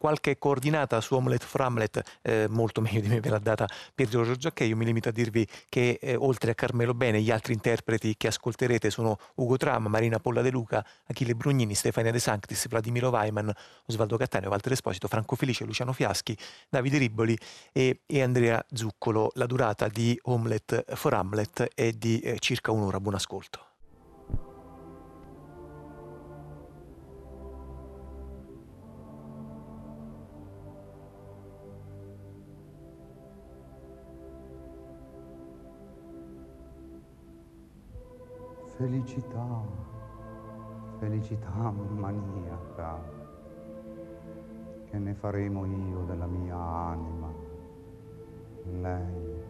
qualche coordinata su Omelette for Hamlet, eh, molto meglio di me ve l'ha data Pietro Giorgiacchè, io mi limito a dirvi che eh, oltre a Carmelo Bene gli altri interpreti che ascolterete sono Ugo Tram, Marina Polla De Luca, Achille Brugnini, Stefania De Sanctis, Vladimiro Weiman, Osvaldo Cattaneo, Walter Esposito, Franco Felice, Luciano Fiaschi, Davide Ribboli e, e Andrea Zuccolo. La durata di Omelette for Hamlet è di eh, circa un'ora, buon ascolto. Felicità, felicità maniaca, che ne faremo io della mia anima, lei,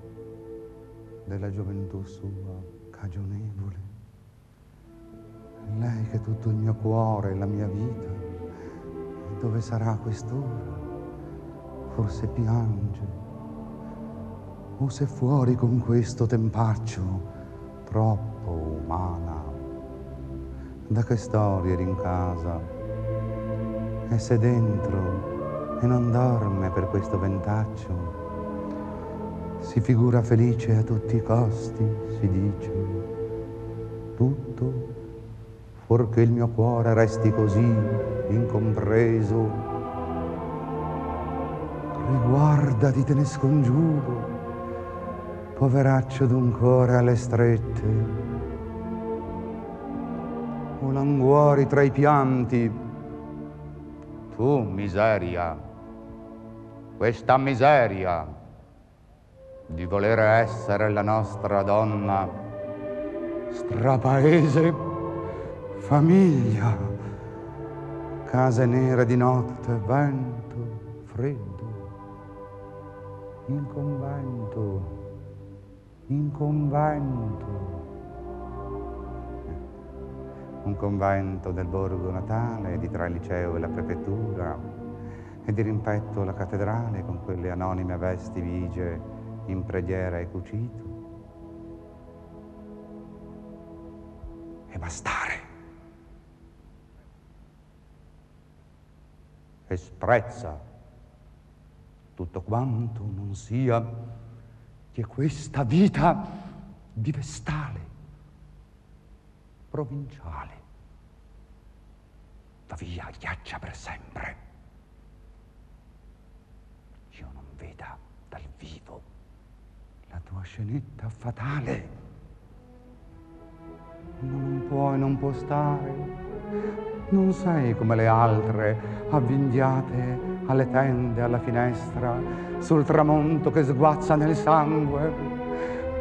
della gioventù sua cagionevole, lei che tutto il mio cuore, la mia vita, e dove sarà quest'ora? Forse piange, o se fuori con questo tempaccio troppo troppo umana. Da che storia eri in casa? E se dentro e non dorme per questo ventaccio? Si figura felice a tutti i costi, si dice. Tutto, fuorché il mio cuore resti così incompreso. Riguardati, te ne scongiuro, poveraccio d'un cuore alle strette o languori tra i pianti. Tu, miseria, questa miseria di voler essere la nostra donna, strapaese, famiglia, case nere di notte, vento, freddo, in convento, in convento un convento del borgo natale, di tra il liceo e la prefettura, e di rimpetto la cattedrale con quelle anonime vesti vigie in preghiera e cucito. E bastare. E sprezza tutto quanto non sia che questa vita di vestale provinciale. Tuttavia ghiaccia per sempre. Io non veda dal vivo la tua scenetta fatale. Non puoi, non può stare. Non sei come le altre, avvinghiate alle tende, alla finestra, sul tramonto che sguazza nel sangue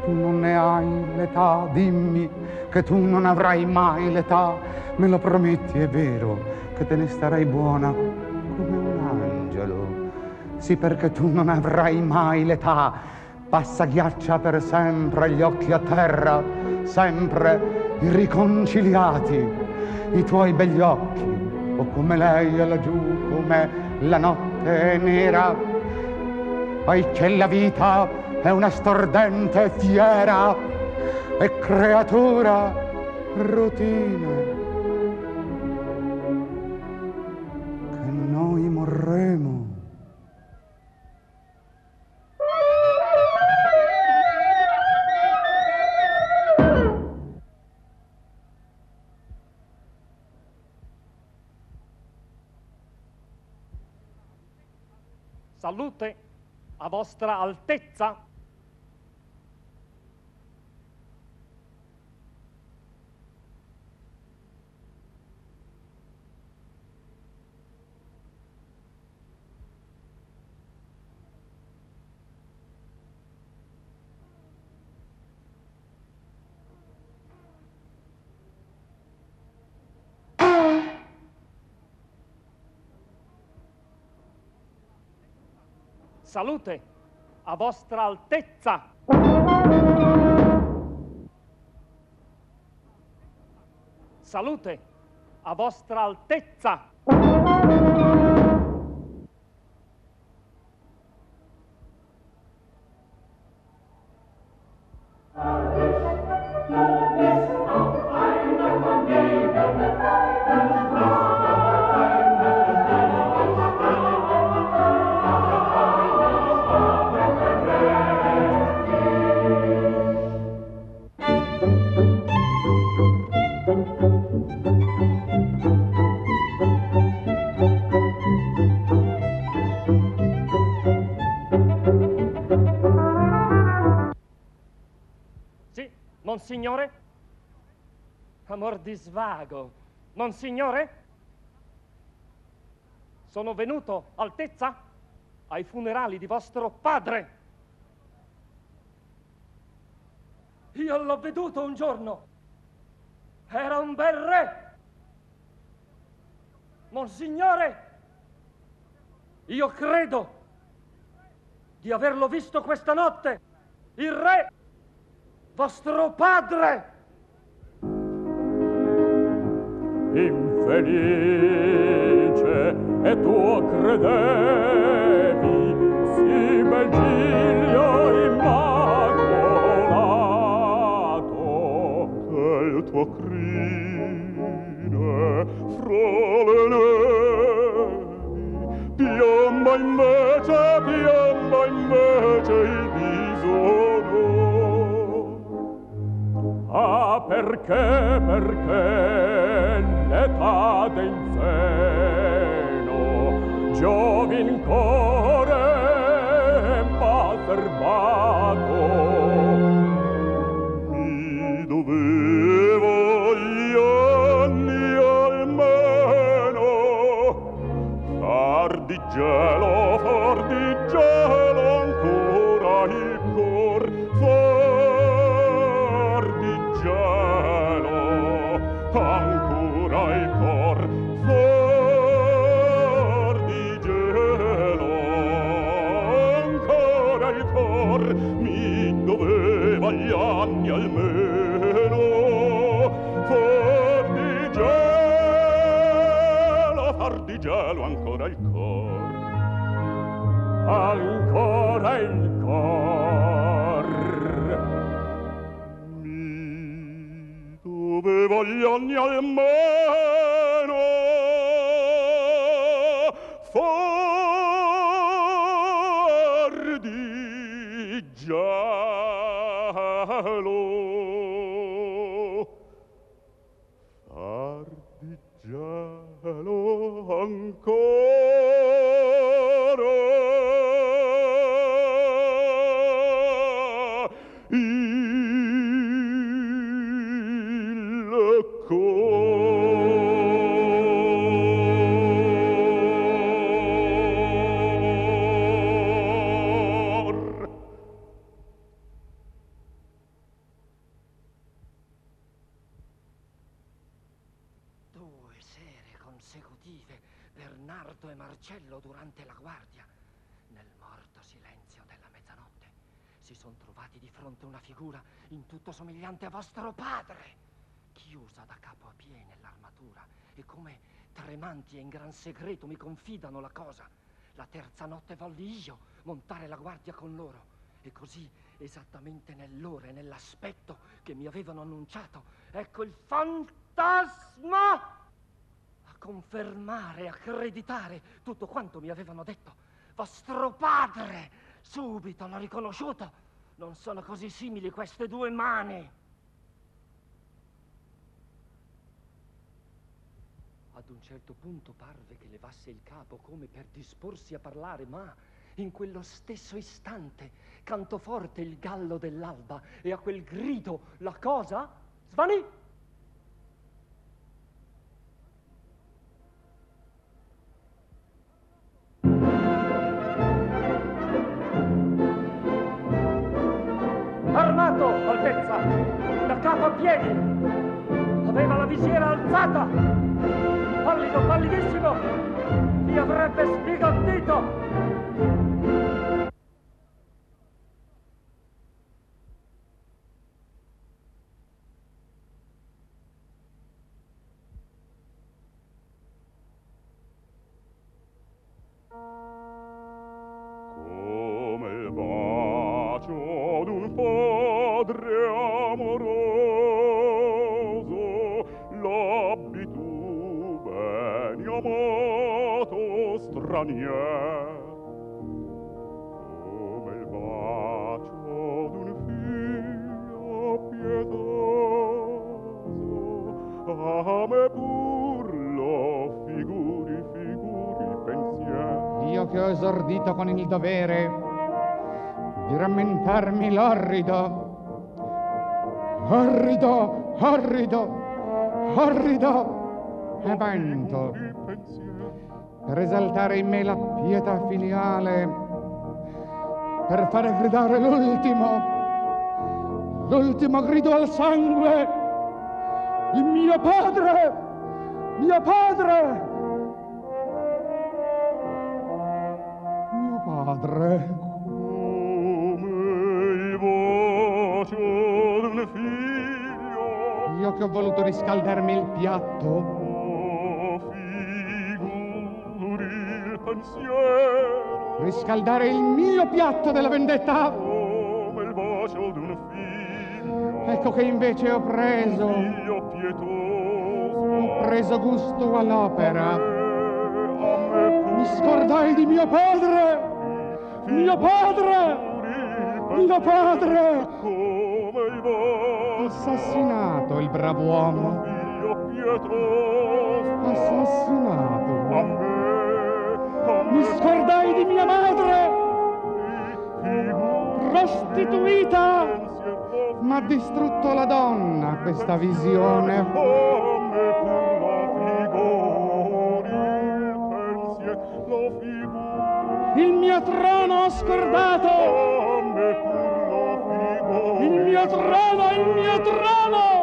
tu non ne hai l'età, dimmi che tu non avrai mai l'età, me lo prometti, è vero, che te ne starai buona come un angelo. Sì, perché tu non avrai mai l'età, passa ghiaccia per sempre gli occhi a terra, sempre irriconciliati, i tuoi begli occhi, o come lei è laggiù, come la notte è nera, poi c'è la vita è una stordente fiera e creatura routine che noi morremo. Salute a vostra altezza Salute a vostra altezza. Salute a vostra altezza. Di svago. Monsignore? Sono venuto, Altezza, ai funerali di vostro padre. Io l'ho veduto un giorno. Era un bel re. Monsignore, io credo di averlo visto questa notte. Il re, vostro padre. infelice e tu credevi si bel giglio immacolato del tuo crine frolenevi piomba invece piomba invece il viso ah perché perché nell'etade in seno giovin core maserbato mi dovevo gli anni almeno far di gelo far ancora in cor. Mi mm, dove voglio ogni al mare a vostro padre, chiusa da capo a piedi nell'armatura e come tremanti e in gran segreto mi confidano la cosa. La terza notte volli io montare la guardia con loro e così, esattamente nell'ora e nell'aspetto che mi avevano annunciato, ecco il fantasma a confermare, a accreditare tutto quanto mi avevano detto. Vostro padre, subito l'ho riconosciuto. Non sono così simili queste due mani. Ad un certo punto parve che levasse il capo come per disporsi a parlare, ma in quello stesso istante cantò forte il gallo dell'alba e a quel grido la cosa svanì. Armato, Altezza, da capo a piedi. Aveva la visiera alzata. Mi avrebbe sbigottito. Esordito con il dovere di rammentarmi l'orrido. Orrido, orrido, orrido. Evento per esaltare in me la pietà filiale, per fare gridare l'ultimo, l'ultimo grido al sangue, il mio padre, mio padre, piatto. Oh, figuri il pensiero. Riscaldare il mio piatto della vendetta. Come il bacio d'un figlio. Ecco che invece ho preso. Figlio pietoso. Ho preso gusto all'opera. Mi scordai di mio padre. Mio padre. Mio padre. come il bacio. Assassinato il bravo uomo. Assassinato. Mi scordai di mia madre. Prostituita. M'ha distrutto la donna questa visione. Il mio trono ho scordato. Il mio trono, il mio trono!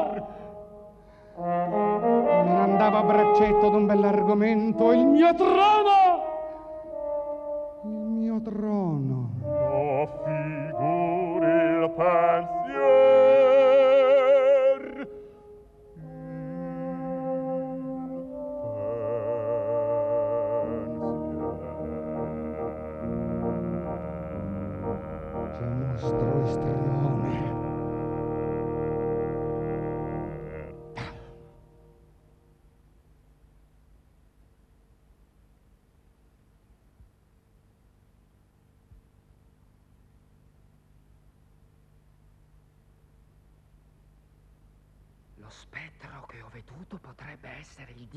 Me ne andava a braccetto d'un bell'argomento. Il mio trono!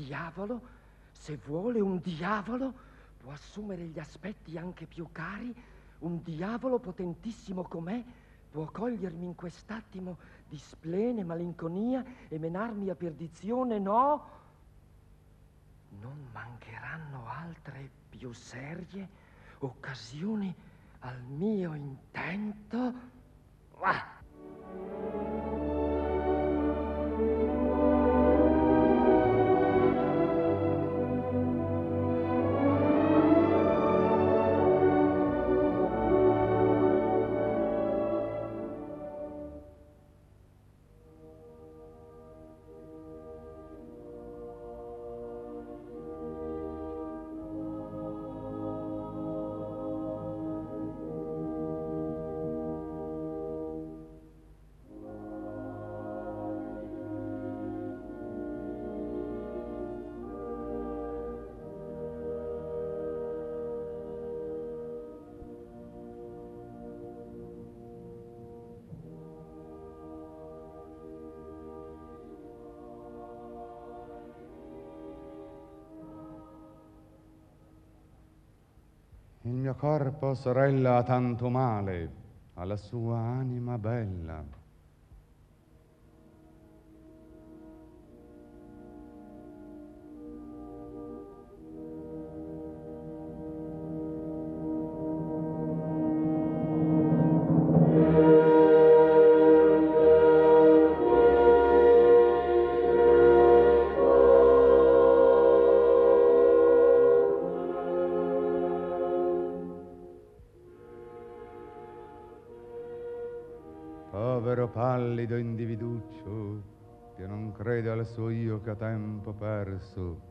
Diavolo. Se vuole un diavolo, può assumere gli aspetti anche più cari. Un diavolo potentissimo com'è può cogliermi in quest'attimo di splene, malinconia e menarmi a perdizione, no? Non mancheranno altre più serie occasioni al mio intento. Ah! Il mio corpo, sorella, ha tanto male alla sua anima bella. Che tempo perso.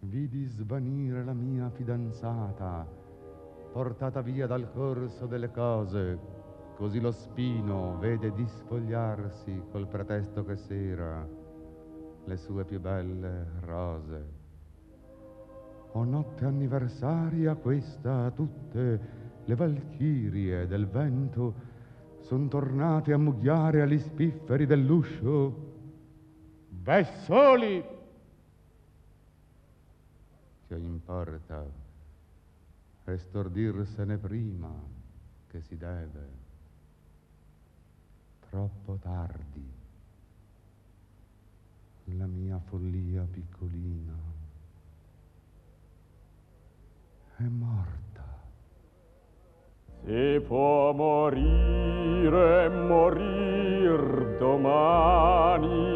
Vidi svanire la mia fidanzata, portata via dal corso delle cose, così lo spino vede disfogliarsi col pretesto che sera le sue più belle rose. O notte anniversaria questa, tutte le valchirie del vento son tornate a mugghiare agli spifferi dell'uscio. Bessoli! Che importa estordirsene prima che si deve. troppo tardi. La mia follia piccolina è morta. Si può morire, morir domani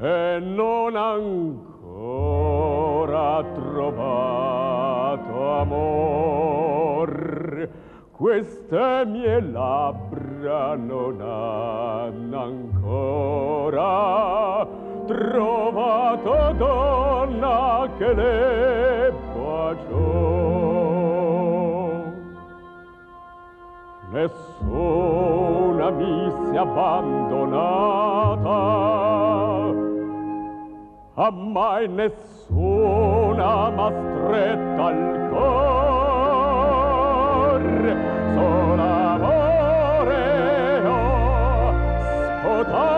e non ancora trovato amor. Queste mie labbra non hanno ancora trovato donna che le baciò. Nessuna mi si abbandonata, a mai nessuna m'ha stretta al cor. Sol amore ho spotato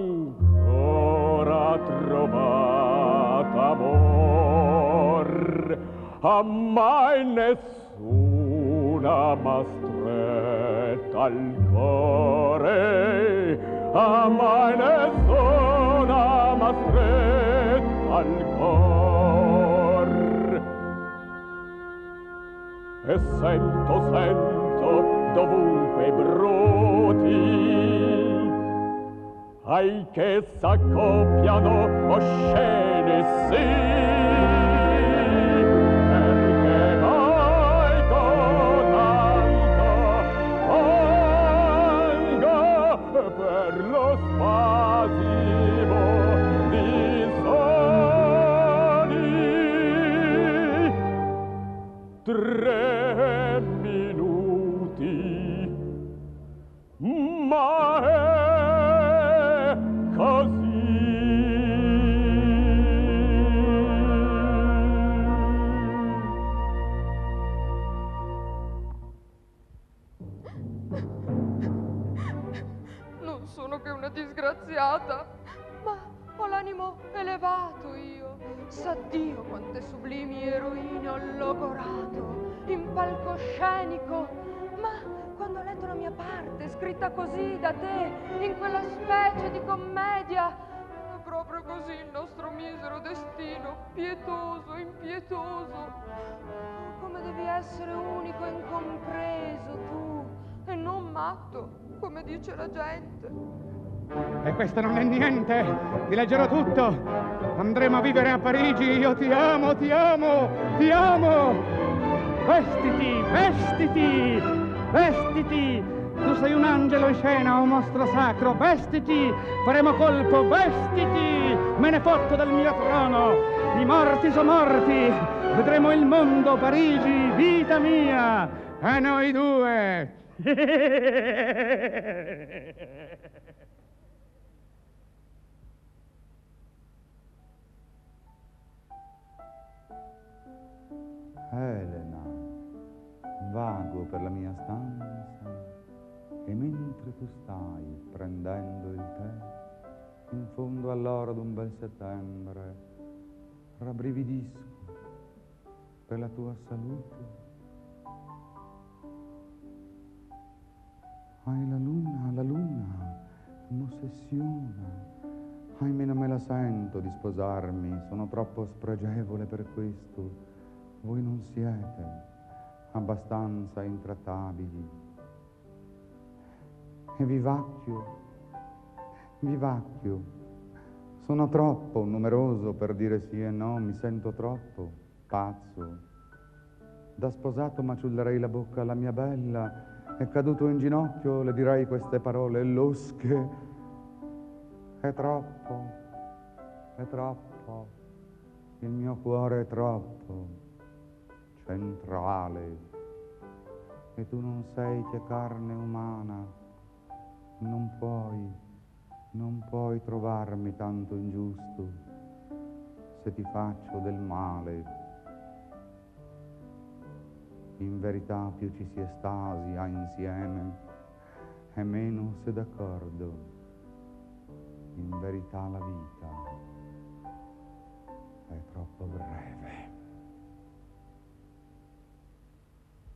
ancora trovato amor a mai nessuna ma stretta al cuore a mai nessuna ma stretta al cor. E sento sento dovunque bruti ai che s'accoppiano oscene sì ti leggerò tutto. Andremo a vivere a Parigi, io ti amo, ti amo, ti amo. Vestiti, vestiti, vestiti. Tu sei un angelo in scena, un mostro sacro, vestiti, faremo colpo, vestiti. Me ne fotto del mio trono, i morti sono morti. Vedremo il mondo, Parigi, vita mia, a noi due. Elena, vago per la mia stanza e mentre tu stai prendendo il tè in fondo all'ora d'un bel settembre rabbrividisco per la tua salute. Hai la luna, la luna, m'ossessiona. Ahimè non me la sento di sposarmi, sono troppo spregevole per questo. Voi non siete abbastanza intrattabili. E vivacchio, vivacchio. Sono troppo numeroso per dire sì e no, mi sento troppo pazzo. Da sposato maciullerei la bocca alla mia bella e caduto in ginocchio le direi queste parole losche. È troppo, è troppo, il mio cuore è troppo centrale e tu non sei che carne umana, non puoi, non puoi trovarmi tanto ingiusto se ti faccio del male. In verità più ci si estasia insieme e meno se d'accordo. In verità la vita è troppo breve.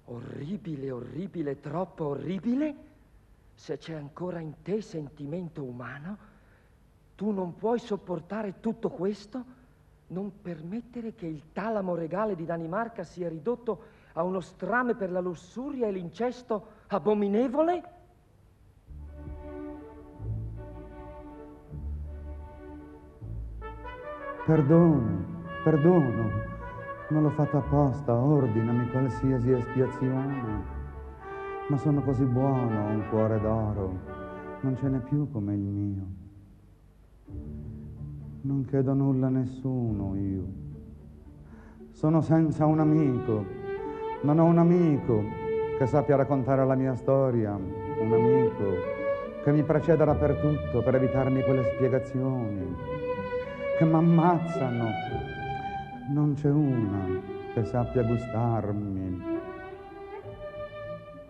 Orribile, orribile, troppo orribile? Se c'è ancora in te sentimento umano, tu non puoi sopportare tutto questo? Non permettere che il talamo regale di Danimarca sia ridotto a uno strame per la lussuria e l'incesto abominevole? Perdono, perdono, non l'ho fatto apposta, ordinami qualsiasi espiazione. Ma sono così buono, ho un cuore d'oro, non ce n'è più come il mio. Non chiedo nulla a nessuno io. Sono senza un amico, non ho un amico che sappia raccontare la mia storia, un amico che mi preceda dappertutto per evitarmi quelle spiegazioni che mi ammazzano. Non c'è una che sappia gustarmi.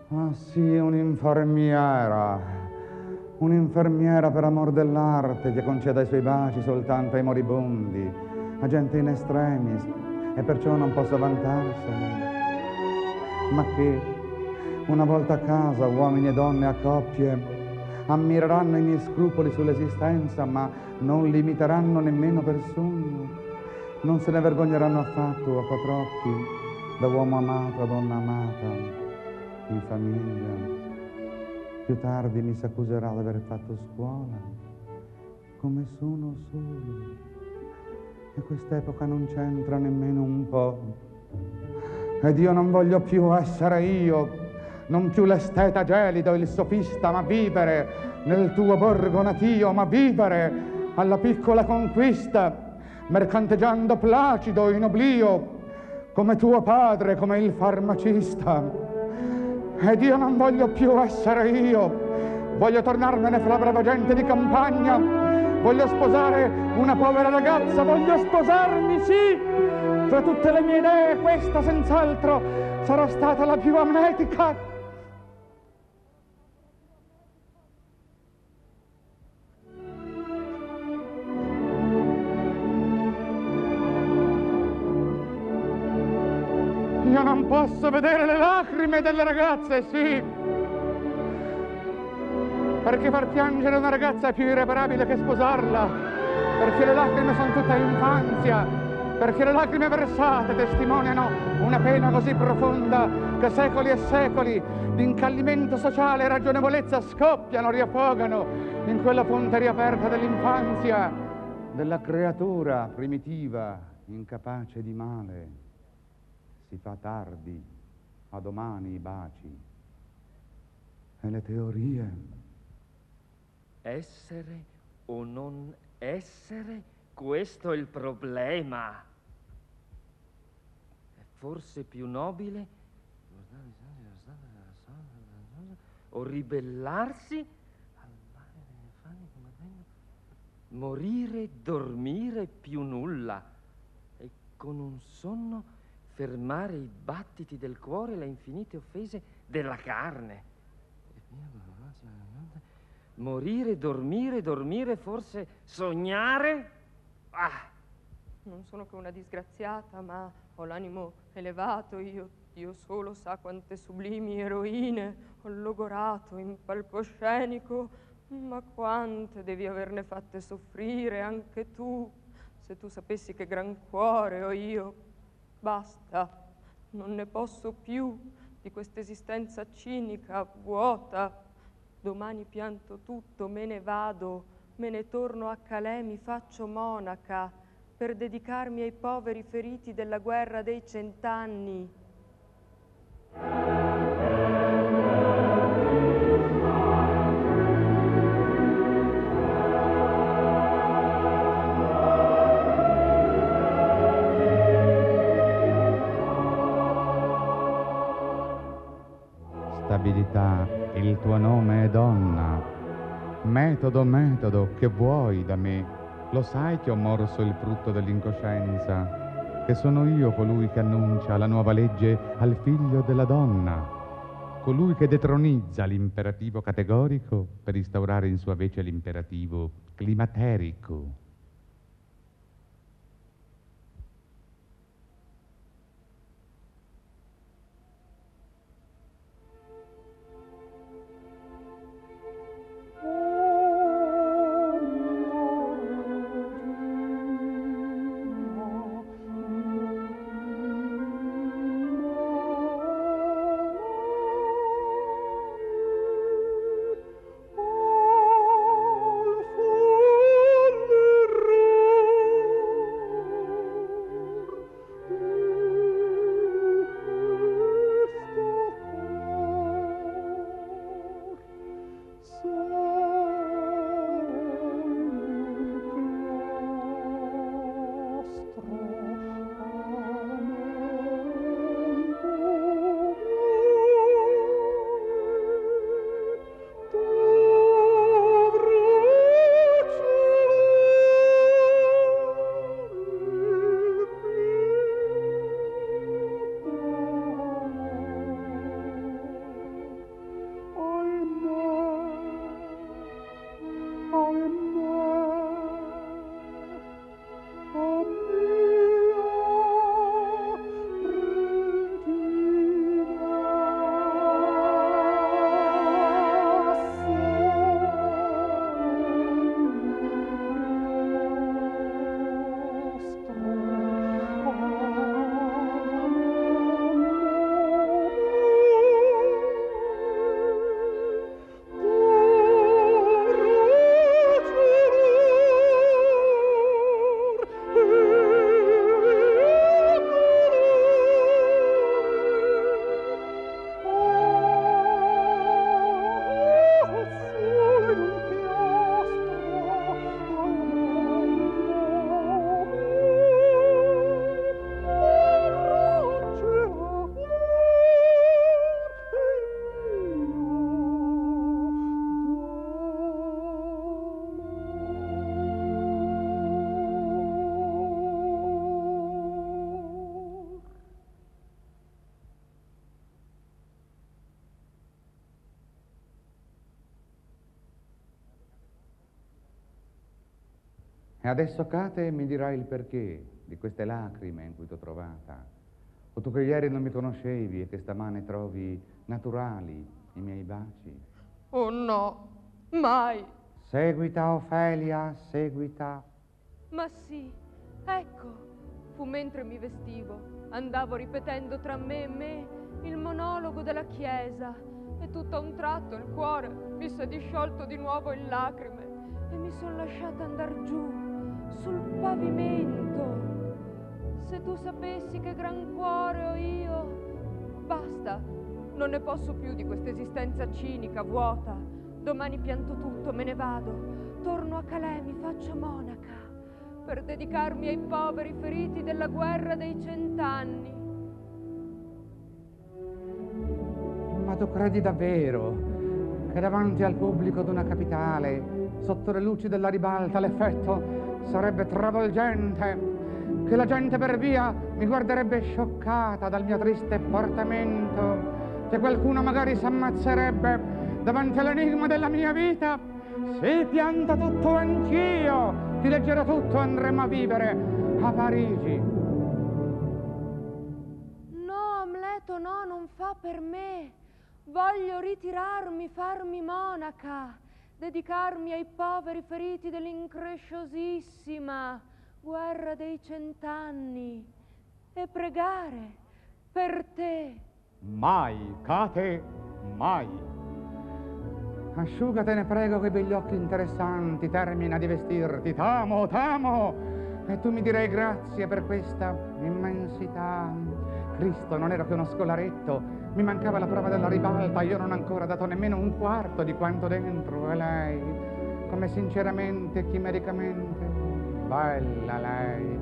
Ah sì, un'infermiera, un'infermiera per amor dell'arte che conceda i suoi baci soltanto ai moribondi, a gente in estremis, e perciò non posso vantarsene. Ma che, una volta a casa, uomini e donne a coppie, ammireranno i miei scrupoli sull'esistenza, ma non limiteranno nemmeno per sogno, non se ne vergogneranno affatto a quattro occhi, da uomo amato a donna amata, in famiglia. Più tardi mi si accuserà di aver fatto scuola, come sono solo. E quest'epoca non c'entra nemmeno un po'. Ed io non voglio più essere io, non più l'esteta gelido, il sofista, ma vivere nel tuo borgo natio, ma vivere alla piccola conquista, mercanteggiando placido in oblio, come tuo padre, come il farmacista. Ed io non voglio più essere io, voglio tornarmene fra brava gente di campagna, voglio sposare una povera ragazza, voglio sposarmi, sì! Tra tutte le mie idee questa senz'altro sarà stata la più amnetica. Posso vedere le lacrime delle ragazze, sì. Perché far piangere una ragazza è più irreparabile che sposarla. Perché le lacrime sono tutta infanzia. Perché le lacrime versate testimoniano una pena così profonda che secoli e secoli di incallimento sociale e ragionevolezza scoppiano, riaffogano in quella fonte riaperta dell'infanzia, della creatura primitiva, incapace di male si fa tardi, a domani i baci. E le teorie? Essere o non essere, questo è il problema. È forse più nobile o ribellarsi morire, dormire più nulla e con un sonno fermare i battiti del cuore e le infinite offese della carne. Morire, dormire, dormire, forse sognare? Ah! Non sono che una disgraziata, ma ho l'animo elevato, io, Dio solo sa quante sublimi eroine ho logorato in palcoscenico, ma quante devi averne fatte soffrire anche tu, se tu sapessi che gran cuore ho io Basta, non ne posso più di questa esistenza cinica, vuota. Domani pianto tutto, me ne vado, me ne torno a Calais, mi faccio monaca per dedicarmi ai poveri feriti della guerra dei cent'anni. Tuo nome è donna. Metodo, metodo, che vuoi da me? Lo sai che ho morso il frutto dell'incoscienza, che sono io colui che annuncia la nuova legge al figlio della donna, colui che detronizza l'imperativo categorico per instaurare in sua vece l'imperativo climaterico. E adesso, Kate, mi dirai il perché di queste lacrime in cui t'ho trovata. O tu che ieri non mi conoscevi e che stamane trovi naturali i miei baci. Oh no, mai. Seguita, Ofelia, seguita. Ma sì, ecco, fu mentre mi vestivo, andavo ripetendo tra me e me il monologo della chiesa e tutto a un tratto il cuore mi si è disciolto di nuovo in lacrime e mi sono lasciata andar giù sul pavimento. Se tu sapessi che gran cuore ho io. Basta, non ne posso più di questa esistenza cinica, vuota. Domani pianto tutto, me ne vado. Torno a Calais, mi faccio monaca per dedicarmi ai poveri feriti della guerra dei cent'anni. Ma tu credi davvero che davanti al pubblico d'una capitale, sotto le luci della ribalta, l'effetto sarebbe travolgente, che la gente per via mi guarderebbe scioccata dal mio triste portamento, che qualcuno magari si ammazzerebbe davanti all'enigma della mia vita. Se pianta tutto anch'io, ti leggerò tutto, andremo a vivere a Parigi. No, Amleto, no, non fa per me. Voglio ritirarmi, farmi monaca dedicarmi ai poveri feriti dell'incresciosissima guerra dei cent'anni e pregare per te. Mai, Cate, mai. Asciugatene prego quei begli occhi interessanti, termina di vestirti, t'amo, t'amo, e tu mi direi grazie per questa immensità. Cristo non ero che uno scolaretto, mi mancava la prova della ribalta, io non ho ancora dato nemmeno un quarto di quanto dentro, e lei, come sinceramente, chimericamente, bella lei,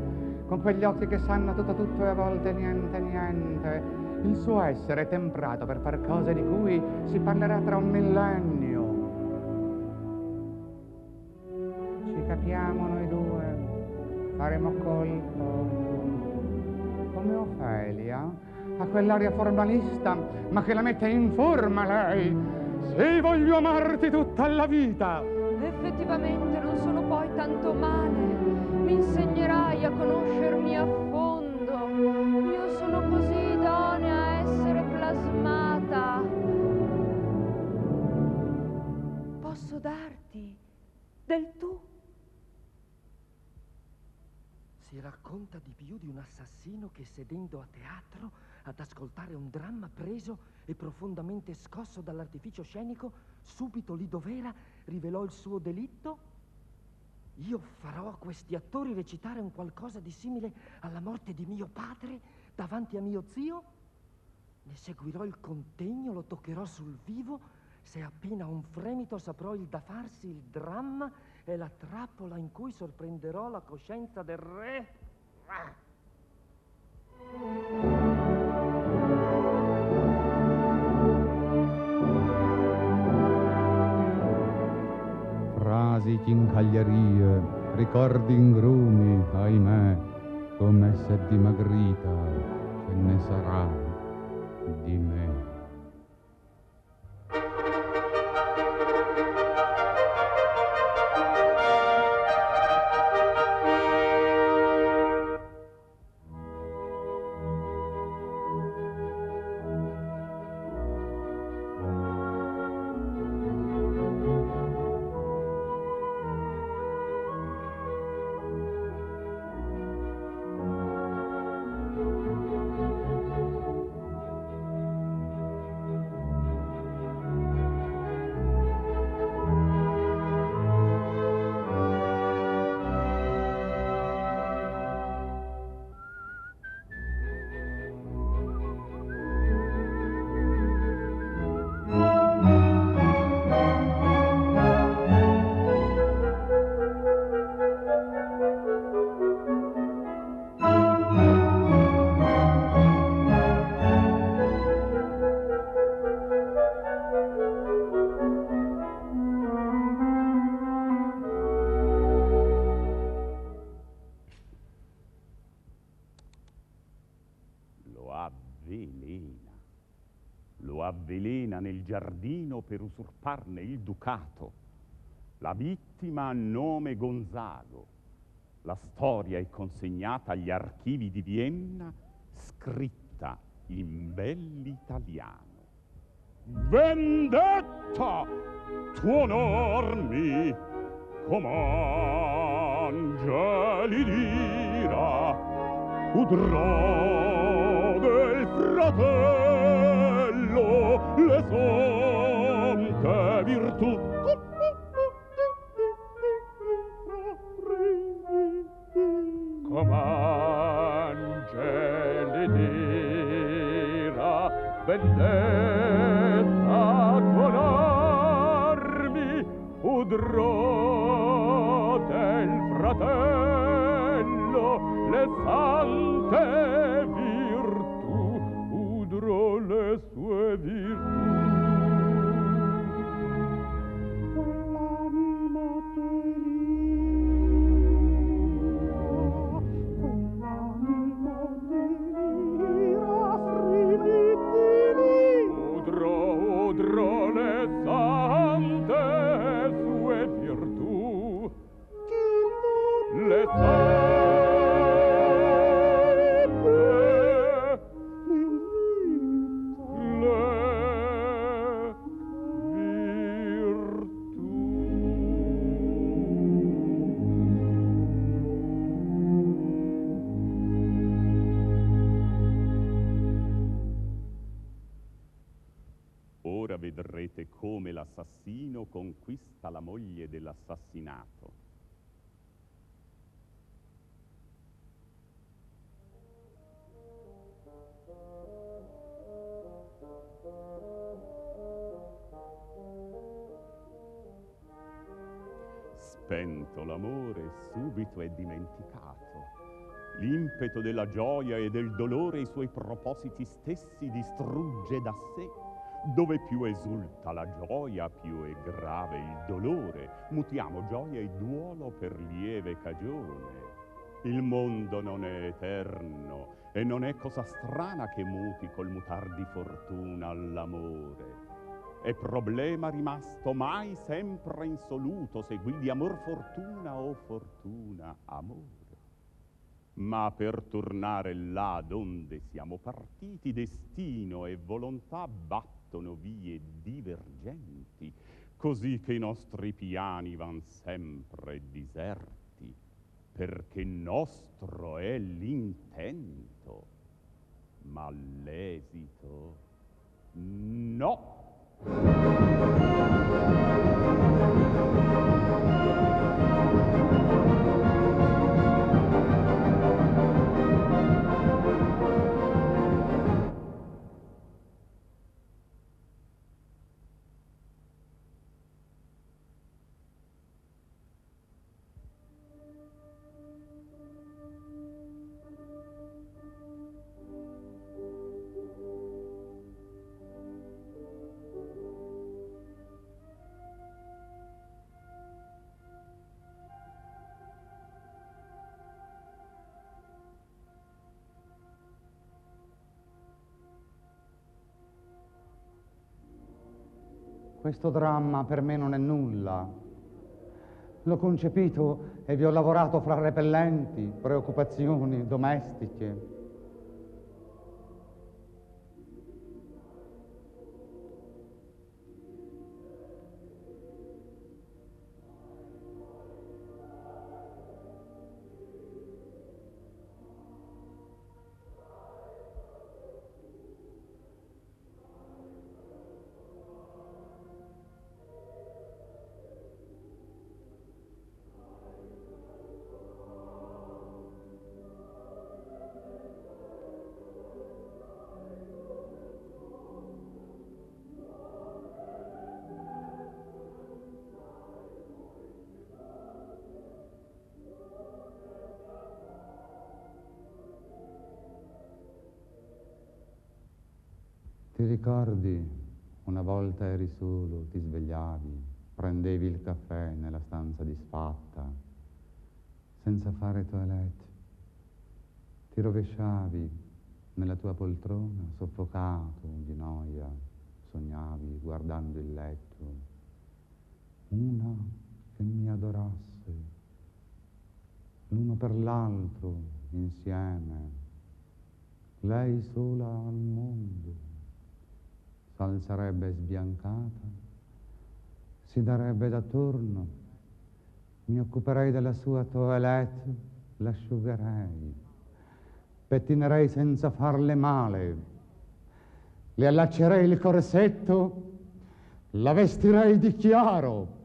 con quegli occhi che sanno tutto tutto e a volte niente niente, il suo essere temprato per far cose di cui si parlerà tra un millennio. Ci capiamo noi due, faremo colpo. Come Ofelia, a quell'aria formalista, ma che la mette in forma lei. Sì, voglio amarti tutta la vita. Effettivamente non sono poi tanto male. Mi insegnerai a conoscermi a fondo. Io sono così idonea a essere plasmata. Posso darti del tu. Si racconta di più di un assassino che sedendo a teatro ad ascoltare un dramma preso e profondamente scosso dall'artificio scenico, subito lì dov'era rivelò il suo delitto? Io farò a questi attori recitare un qualcosa di simile alla morte di mio padre davanti a mio zio? Ne seguirò il contegno, lo toccherò sul vivo, se appena un fremito saprò il da farsi il dramma è la trappola in cui sorprenderò la coscienza del re. Frasi chincaglierie, ricordi ingrumi, ahimè, come se dimagrita ce ne sarà di me. Giardino per usurparne il ducato. La vittima ha nome Gonzago. La storia è consegnata agli archivi di Vienna, scritta in bell'italiano. Vendetta, tuo normi, come angeli d'ira, udrò del fratello presumpte virtut cum angeli dira vendetta con armi udro del fratello Pedro. Dell'assassinato. Spento l'amore, subito è dimenticato. l'impeto della gioia e del dolore i suoi propositi stessi distrugge da sé. Dove più esulta la gioia, più è grave il dolore. Mutiamo gioia e duolo per lieve cagione. Il mondo non è eterno e non è cosa strana che muti col mutar di fortuna all'amore. È problema rimasto mai sempre insoluto se guidi amor fortuna o fortuna amore. Ma per tornare là donde siamo partiti, destino e volontà battono vie divergenti, così che i nostri piani van sempre diserti perché nostro è l'intento, ma l'esito no. Questo dramma per me non è nulla. L'ho concepito e vi ho lavorato fra repellenti, preoccupazioni domestiche. Ricordi, una volta eri solo, ti svegliavi, prendevi il caffè nella stanza disfatta, senza fare toilette. Ti rovesciavi nella tua poltrona, soffocato di noia, sognavi guardando il letto. Una che mi adorasse, l'uno per l'altro, insieme, lei sola al mondo s'alzerebbe sbiancata, si darebbe d'attorno, mi occuperei della sua toilette, l'asciugherei, pettinerei senza farle male, le allaccerei il corsetto, la vestirei di chiaro,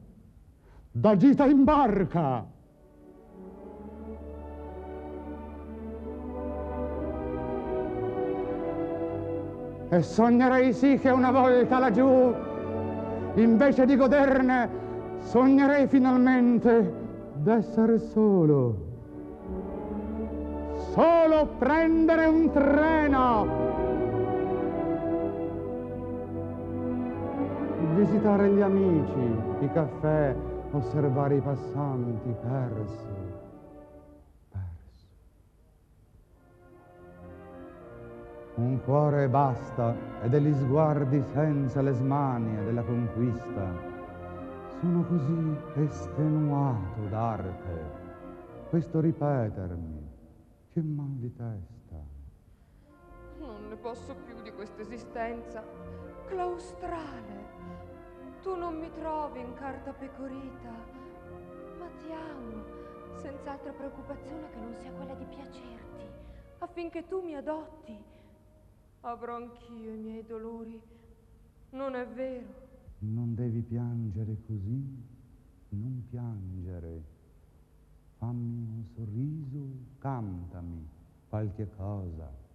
da gita in barca, e sognerei sì che una volta laggiù, invece di goderne, sognerei finalmente d'essere solo. Solo prendere un treno. Visitare gli amici, i caffè, osservare i passanti persi. Un cuore basta e degli sguardi senza le smanie della conquista. Sono così estenuato d'arte, questo ripetermi, che mal di testa. Non ne posso più di questa esistenza claustrale. Tu non mi trovi in carta pecorita, ma ti amo, senza altra preoccupazione che non sia quella di piacerti, affinché tu mi adotti Avrò anch'io i miei dolori. Non è vero? Non devi piangere così. Non piangere. Fammi un sorriso, cantami qualche cosa.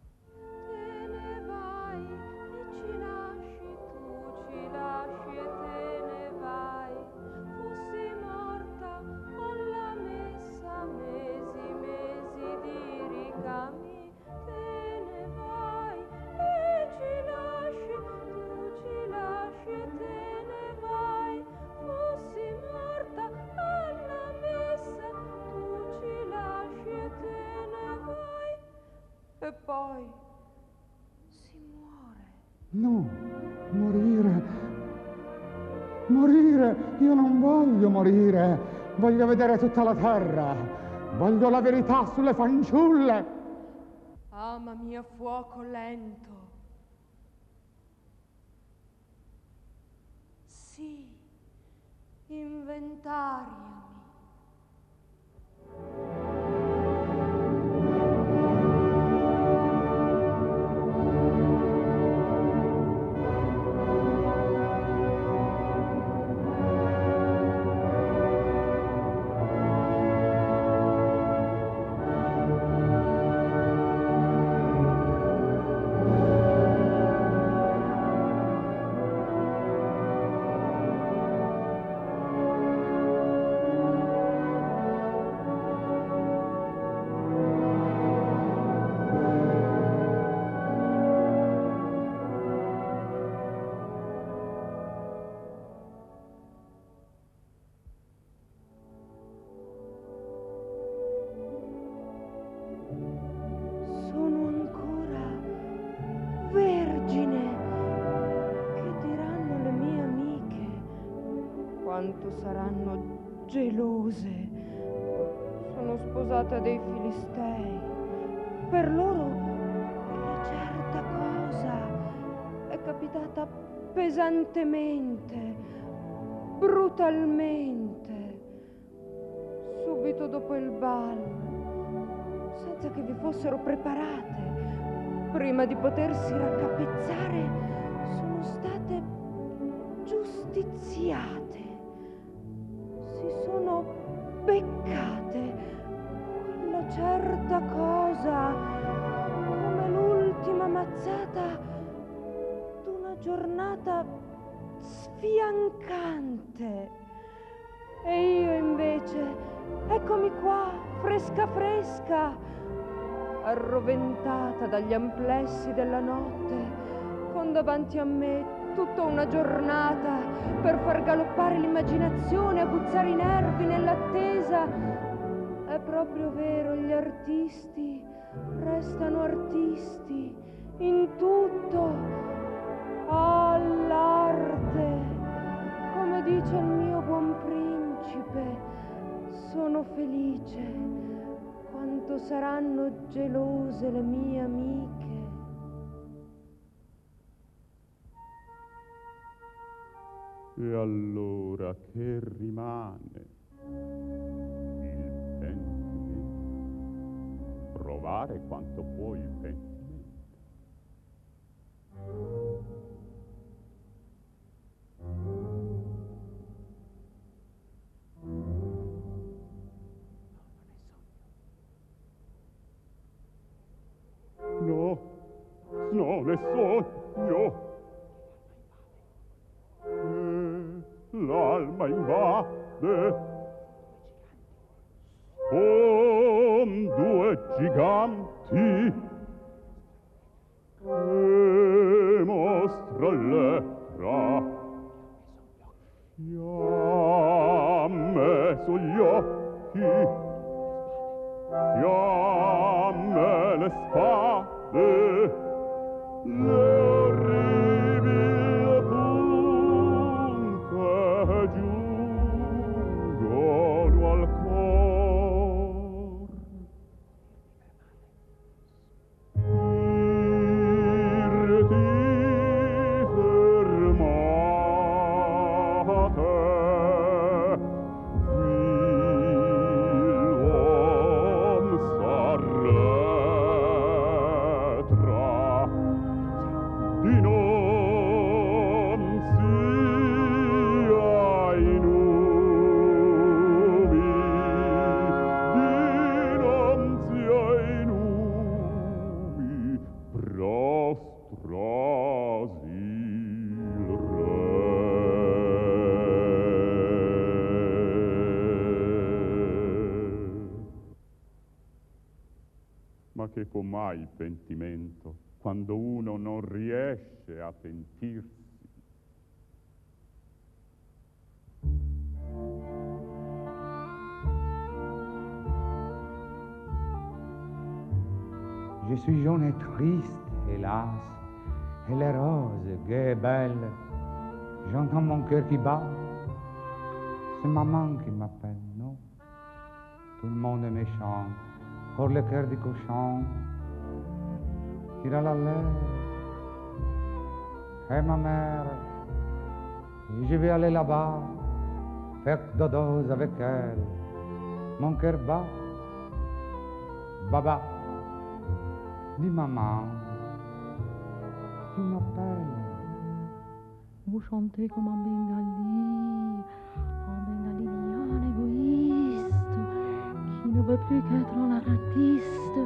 Io non voglio morire. Voglio vedere tutta la terra. Voglio la verità sulle fanciulle. Ama mia fuoco lento. Sì, inventariami. Gelose. Sono sposata dei filistei. Per loro quella certa cosa è capitata pesantemente, brutalmente, subito dopo il ballo senza che vi fossero preparate. Prima di potersi raccapezzare, sono state giustiziate. Sfiancante. E io invece, eccomi qua, fresca fresca, arroventata dagli amplessi della notte, con davanti a me tutta una giornata per far galoppare l'immaginazione, aguzzare i nervi nell'attesa. È proprio vero, gli artisti restano artisti in tutto. Ah, come dice il mio buon principe, sono felice quanto saranno gelose le mie amiche. E allora che rimane? Il pentimento. Provare quanto può il pentimento. no, ne sogno. E l'alma invade. Son due giganti. E mostra l'etra. Fiamme sugli occhi. Fiamme le spade. Le Ma che com'ha il pentimento quando uno non riesce a pentirsi? Je suis jaune et triste, hélas. Et les roses, gaies et belles, j'entends mon cœur qui bat. C'est maman qui m'appelle, non Tout le monde est méchant. Or le cœur du cochon tira la l'air. Et ma mère, je vais aller là-bas, faire dodo avec elle. Mon cœur bat. Baba, dis maman, tu m'appelles. Vous chantez comme un bengali, un bengalien égoïste, qui ne veut plus qu'être un artiste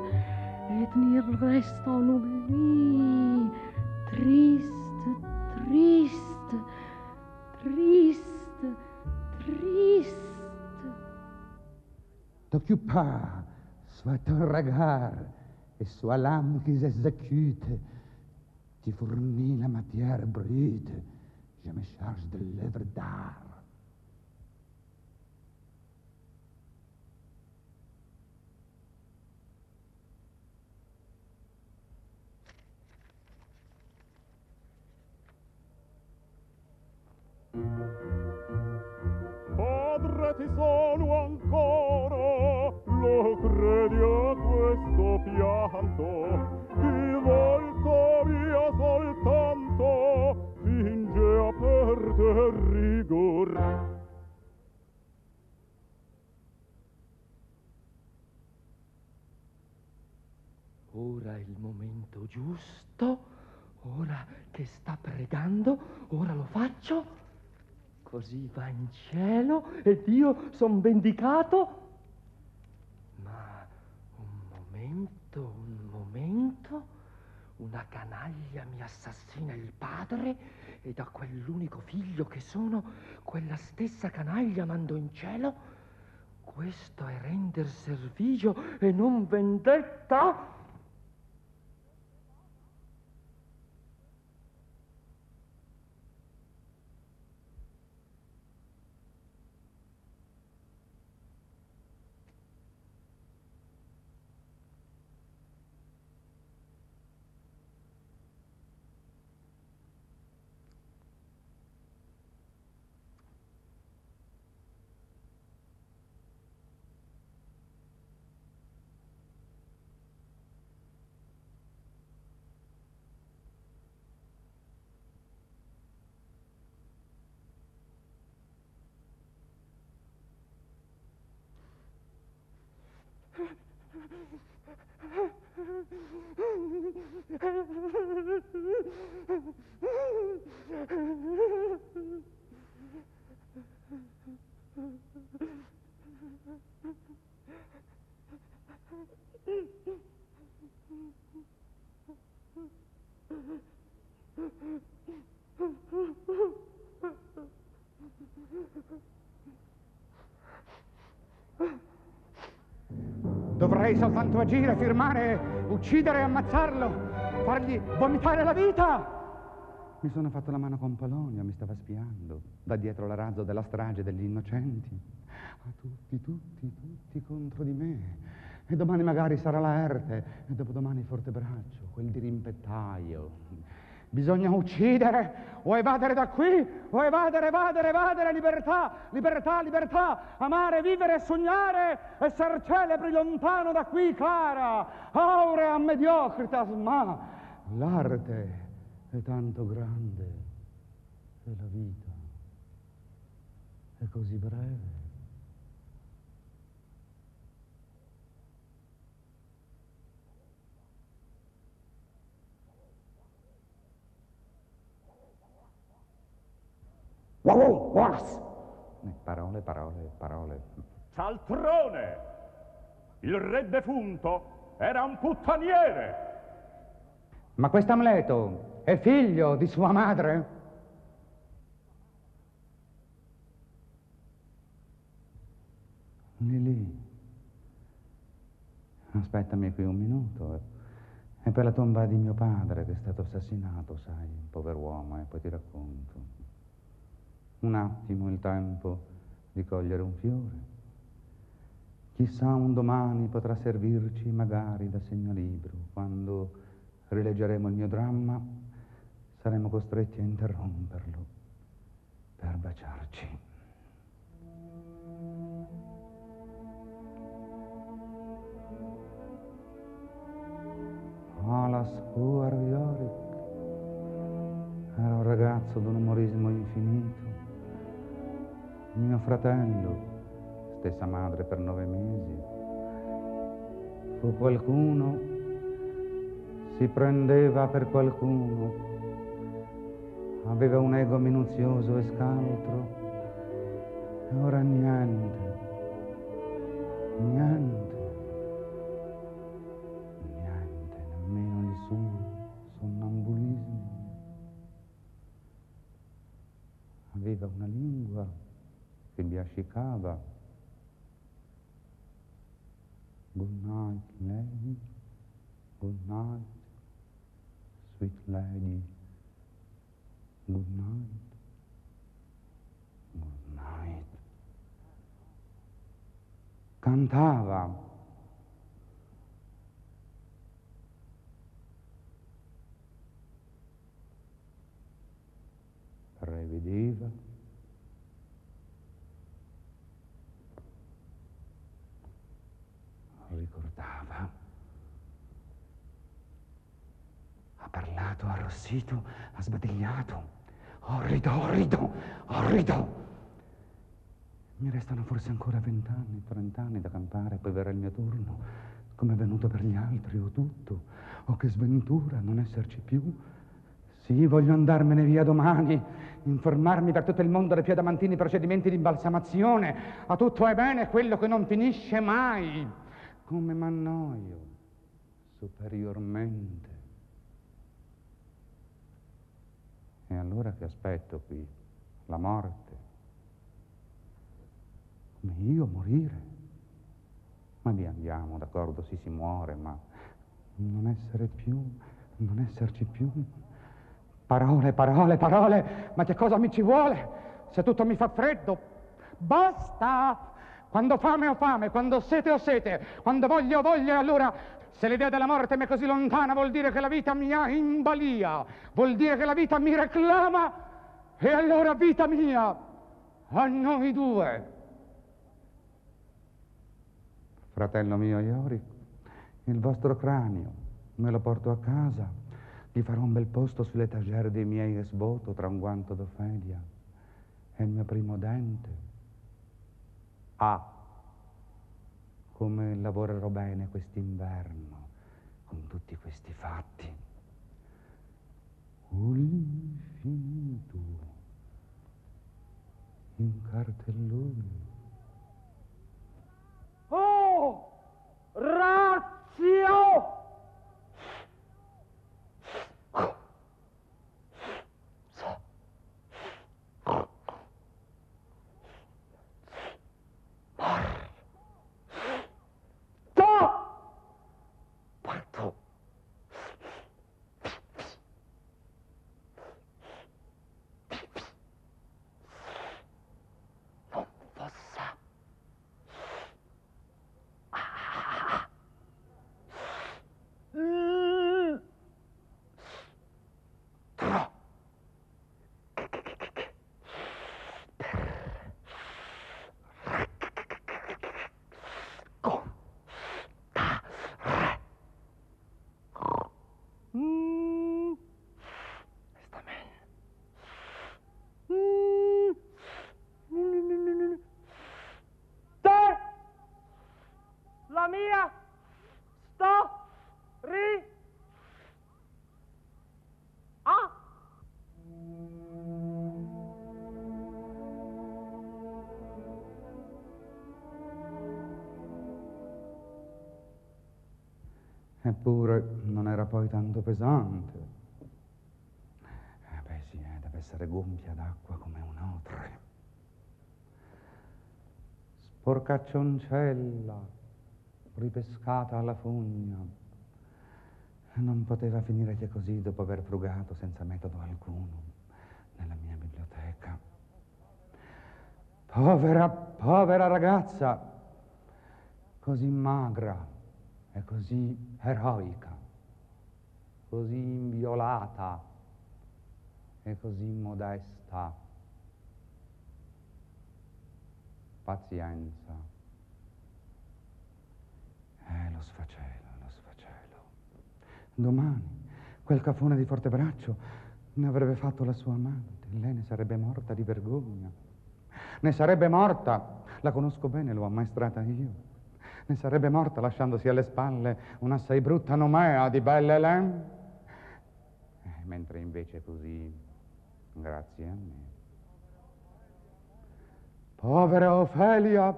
et tenir le reste en oubli. Triste, triste, triste, triste. T'occupa, soit ton regard et soit l'âme qui s'exécute. Tu fournis la matière brute, je me charge de l'œuvre d'art. Padre ti sono ancora, lo credi a questo pianto, ti volto via soltanto, finge a perde rigor. Ora è il momento giusto, ora che sta pregando, ora lo faccio. Così va in cielo ed io son vendicato. Ma un momento, un momento. Una canaglia mi assassina il padre e da quell'unico figlio che sono, quella stessa canaglia mando in cielo. Questo è render servigio e non vendetta. Mm-hmm. Dovrei soltanto agire, firmare, uccidere ammazzarlo, fargli vomitare la vita. Mi sono fatto la mano con Polonio, mi stava spiando, da dietro la razzo della strage degli innocenti. A tutti, tutti, tutti contro di me. E domani magari sarà Laerte, e dopodomani Fortebraccio, quel dirimpettaio. Bisogna uccidere. O evadere da qui, o evadere, evadere, evadere, libertà, libertà, libertà, amare, vivere e sognare, essere celebri lontano da qui, cara, aurea mediocritas, ma l'arte è tanto grande e la vita è così breve. Wow, was? Parole, parole, parole. Cialtrone! Il re defunto era un puttaniere! Ma quest'Amleto è figlio di sua madre? Lì, aspettami qui un minuto. È per la tomba di mio padre che è stato assassinato, sai, un pover'uomo, e poi ti racconto. Un attimo il tempo di cogliere un fiore. Chissà un domani potrà servirci magari da segnalibro. Quando rileggeremo il mio dramma saremo costretti a interromperlo per baciarci. Alas puer Yorick era un ragazzo d'un umorismo infinito. Mio fratello, stessa madre per nove mesi, fu qualcuno, si prendeva per qualcuno, aveva un ego minuzioso e scaltro, e ora niente, niente. Che biascicava. Good night, lady. Good night, sweet lady. Good night. Good night. Cantava. prevedeva, ha parlato, ha arrossito, ha sbadigliato, orrido, orrido, orrido. Mi restano forse ancora vent'anni, trent'anni da campare, poi verrà il mio turno, come è venuto per gli altri, o tutto, o che sventura non esserci più. Sì, voglio andarmene via domani, informarmi per tutto il mondo dei più adamantini procedimenti di imbalsamazione. A tutto è bene quello che non finisce mai. Come m'annoio superiormente. E allora che aspetto qui? La morte. Come io morire? Ma via andiamo, d'accordo, sì si muore, ma non essere più, non esserci più. Parole, parole, parole, ma che cosa mi ci vuole? Se tutto mi fa freddo, basta! Quando fame ho fame, quando sete ho sete, quando voglio ho voglia, allora se l'idea della morte mi è così lontana vuol dire che la vita mi ha in balia, vuol dire che la vita mi reclama e allora vita mia, a noi due. Fratello mio Iori, il vostro cranio me lo porto a casa gli farò un bel posto sull'etagere dei miei esvoto tra un guanto d'Ofelia e il mio primo dente. Ah, come lavorerò bene quest'inverno con tutti questi fatti. L'infinito in cartellone. Oh, razio! Eppure non era poi tanto pesante. Eh beh sì, eh, deve essere gonfia d'acqua come un'otre. Sporcaccioncella, ripescata alla fogna. Non poteva finire che così dopo aver frugato senza metodo alcuno nella mia biblioteca. Povera, povera ragazza! così magra e così eroica, così inviolata e così modesta. Pazienza. Eh, lo sfacelo, lo sfacelo. Domani quel cafone di Fortebraccio ne avrebbe fatto la sua amante. Lei ne sarebbe morta di vergogna. Ne sarebbe morta, la conosco bene, l'ho ammaestrata io. Ne sarebbe morta lasciandosi alle spalle un'assai brutta nomea di belle Hélène. Eh, mentre invece così, grazie a me. Povera Ofelia,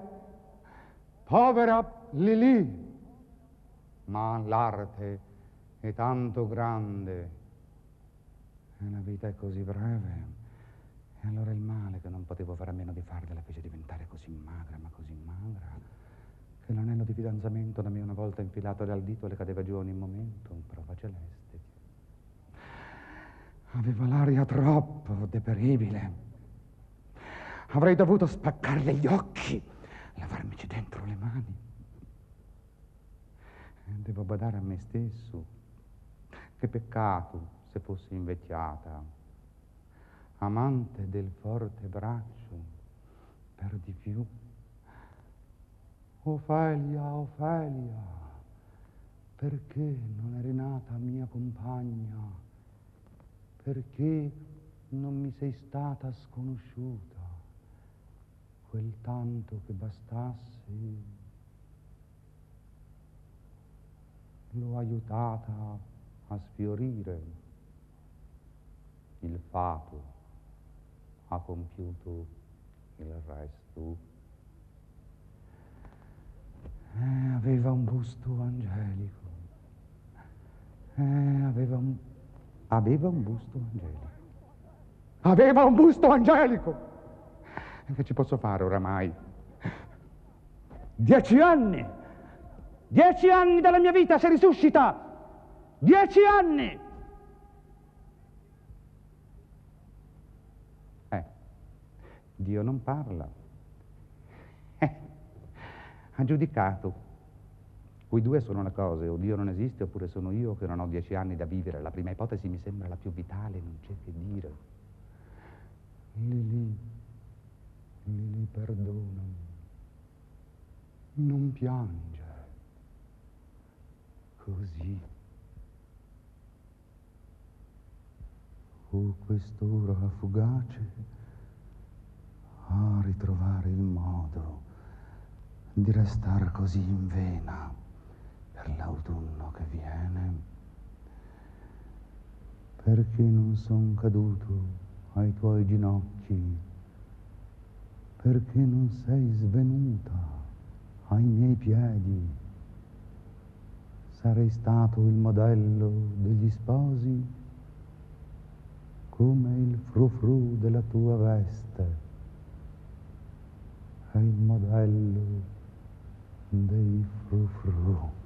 povera Lili, ma l'arte è tanto grande e la vita è così breve. E allora il male che non potevo fare a meno di farle la fece diventare così magra, ma così magra, che l'anello di fidanzamento da me una volta infilato dal dito le cadeva giù ogni momento, in prova celeste. Aveva l'aria troppo deperibile. Avrei dovuto spaccarle gli occhi, lavarmici dentro le mani. Devo badare a me stesso. Che peccato se fossi invecchiata amante del forte braccio, per di più. Ofelia, Ofelia, perché non eri nata mia compagna? Perché non mi sei stata sconosciuta? Quel tanto che bastassi, l'ho aiutata a sfiorire il fato ha compiuto il resto. Eh, aveva un busto angelico. Eh, aveva un, aveva un busto angelico. Aveva un busto angelico. E che ci posso fare oramai? Dieci anni! Dieci anni della mia vita si risuscita! Dieci anni! Dio non parla. Ha giudicato. Quei due sono una cosa, o Dio non esiste oppure sono io che non ho dieci anni da vivere. La prima ipotesi mi sembra la più vitale, non c'è che dire. Lili, Lili, perdonami. Non piange. Così. Oh, quest'ora fugace a ritrovare il modo di restare così in vena per l'autunno che viene. Perché non son caduto ai tuoi ginocchi? Perché non sei svenuta ai miei piedi? Sarei stato il modello degli sposi come il frufru della tua veste è il modello dei frufru.